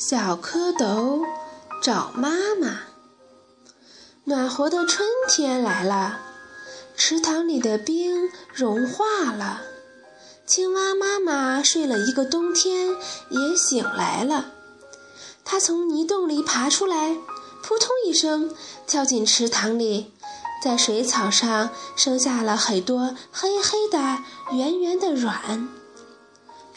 小蝌蚪找妈妈。暖和的春天来了，池塘里的冰融化了。青蛙妈妈睡了一个冬天，也醒来了。它从泥洞里爬出来，扑通一声跳进池塘里，在水草上生下了很多黑黑的、圆圆的卵。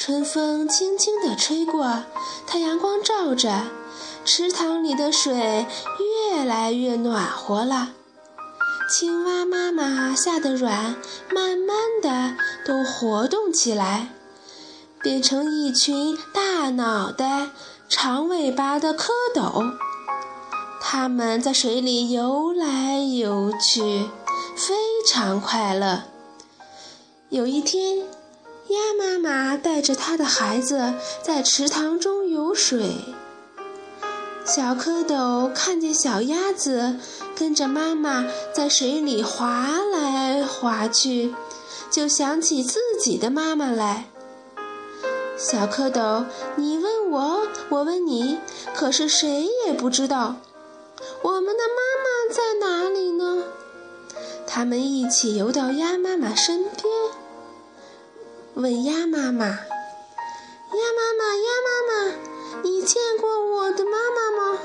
春风轻轻地吹过，太阳光照着，池塘里的水越来越暖和了。青蛙妈妈下的卵慢慢的都活动起来，变成一群大脑袋、长尾巴的蝌蚪。它们在水里游来游去，非常快乐。有一天。鸭妈妈带着它的孩子在池塘中游水。小蝌蚪看见小鸭子跟着妈妈在水里划来划去，就想起自己的妈妈来。小蝌蚪，你问我，我问你，可是谁也不知道我们的妈妈在哪里呢？他们一起游到鸭妈妈身边。问鸭妈妈：“鸭妈妈，鸭妈妈，你见过我的妈妈吗？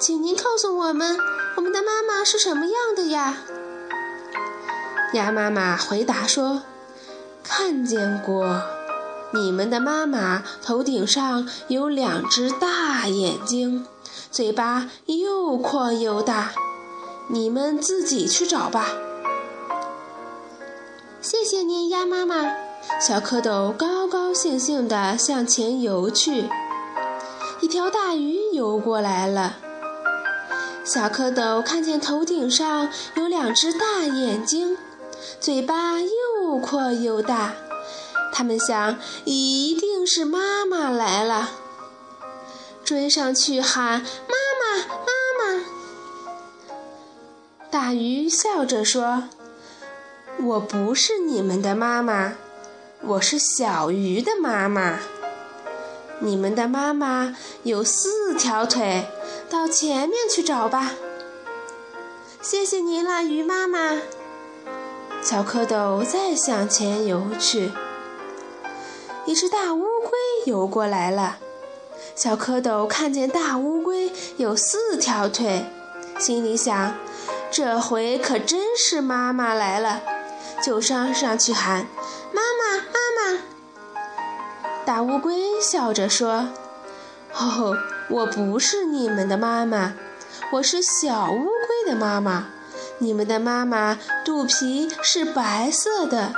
请您告诉我们，我们的妈妈是什么样的呀？”鸭妈妈回答说：“看见过，你们的妈妈头顶上有两只大眼睛，嘴巴又阔又大，你们自己去找吧。”谢谢你，鸭妈妈。小蝌蚪高高兴兴地向前游去。一条大鱼游过来了。小蝌蚪看见头顶上有两只大眼睛，嘴巴又阔又大，他们想，一定是妈妈来了，追上去喊：“妈妈，妈妈！”大鱼笑着说。我不是你们的妈妈，我是小鱼的妈妈。你们的妈妈有四条腿，到前面去找吧。谢谢您了，鱼妈妈。小蝌蚪再向前游去。一只大乌龟游过来了。小蝌蚪看见大乌龟有四条腿，心里想：这回可真是妈妈来了。就上上去喊：“妈妈，妈妈！”大乌龟笑着说：“哦，我不是你们的妈妈，我是小乌龟的妈妈。你们的妈妈肚皮是白色的，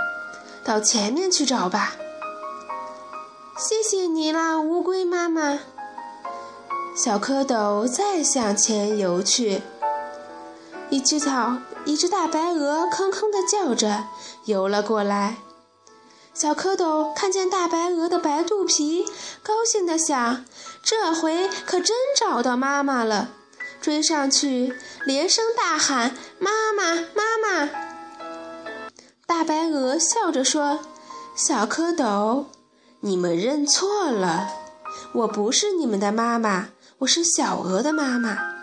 到前面去找吧。”谢谢你啦，乌龟妈妈。小蝌蚪再向前游去。一只草，一只大白鹅吭吭地叫着游了过来。小蝌蚪看见大白鹅的白肚皮，高兴地想：这回可真找到妈妈了！追上去，连声大喊：“妈妈，妈妈！”大白鹅笑着说：“小蝌蚪，你们认错了，我不是你们的妈妈，我是小鹅的妈妈。”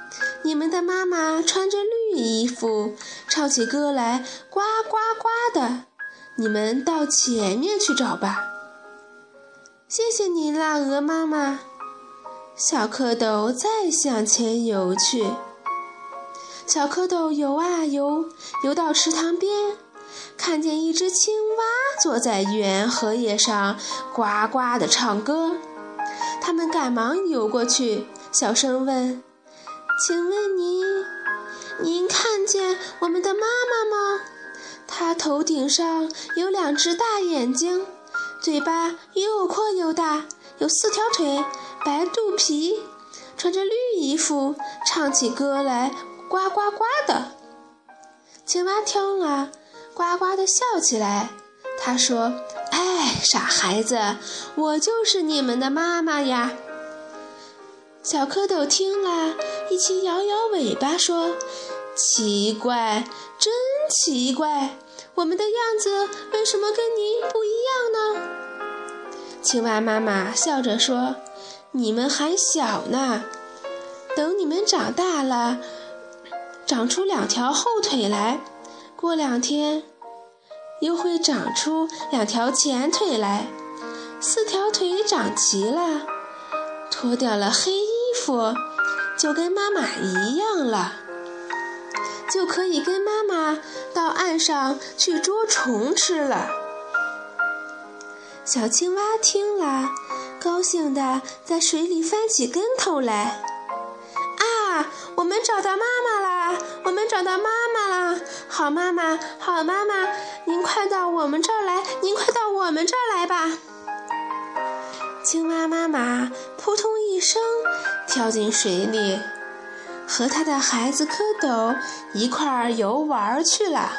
你们的妈妈穿着绿衣服，唱起歌来呱呱呱的。你们到前面去找吧。谢谢你啦，鹅妈妈。小蝌蚪再向前游去。小蝌蚪游啊游，游到池塘边，看见一只青蛙坐在圆荷叶上，呱呱的唱歌。他们赶忙游过去，小声问。请问您，您看见我们的妈妈吗？她头顶上有两只大眼睛，嘴巴又阔又大，有四条腿，白肚皮，穿着绿衣服，唱起歌来呱呱呱的。青蛙听了，呱呱地笑起来。他说：“哎，傻孩子，我就是你们的妈妈呀。”小蝌蚪听了，一起摇摇尾巴说：“奇怪，真奇怪，我们的样子为什么跟您不一样呢？”青蛙妈妈笑着说：“你们还小呢，等你们长大了，长出两条后腿来，过两天又会长出两条前腿来，四条腿长齐了，脱掉了黑衣服，就跟妈妈一样了，就可以跟妈妈到岸上去捉虫吃了。小青蛙听了。高兴地在水里翻起跟头来，啊！我们找到妈妈啦！我们找到妈妈啦！好妈妈，好妈妈，您快到我们这儿来！您快到我们这儿来吧！青蛙妈妈扑通一声跳进水里，和他的孩子蝌蚪一块儿游玩去了。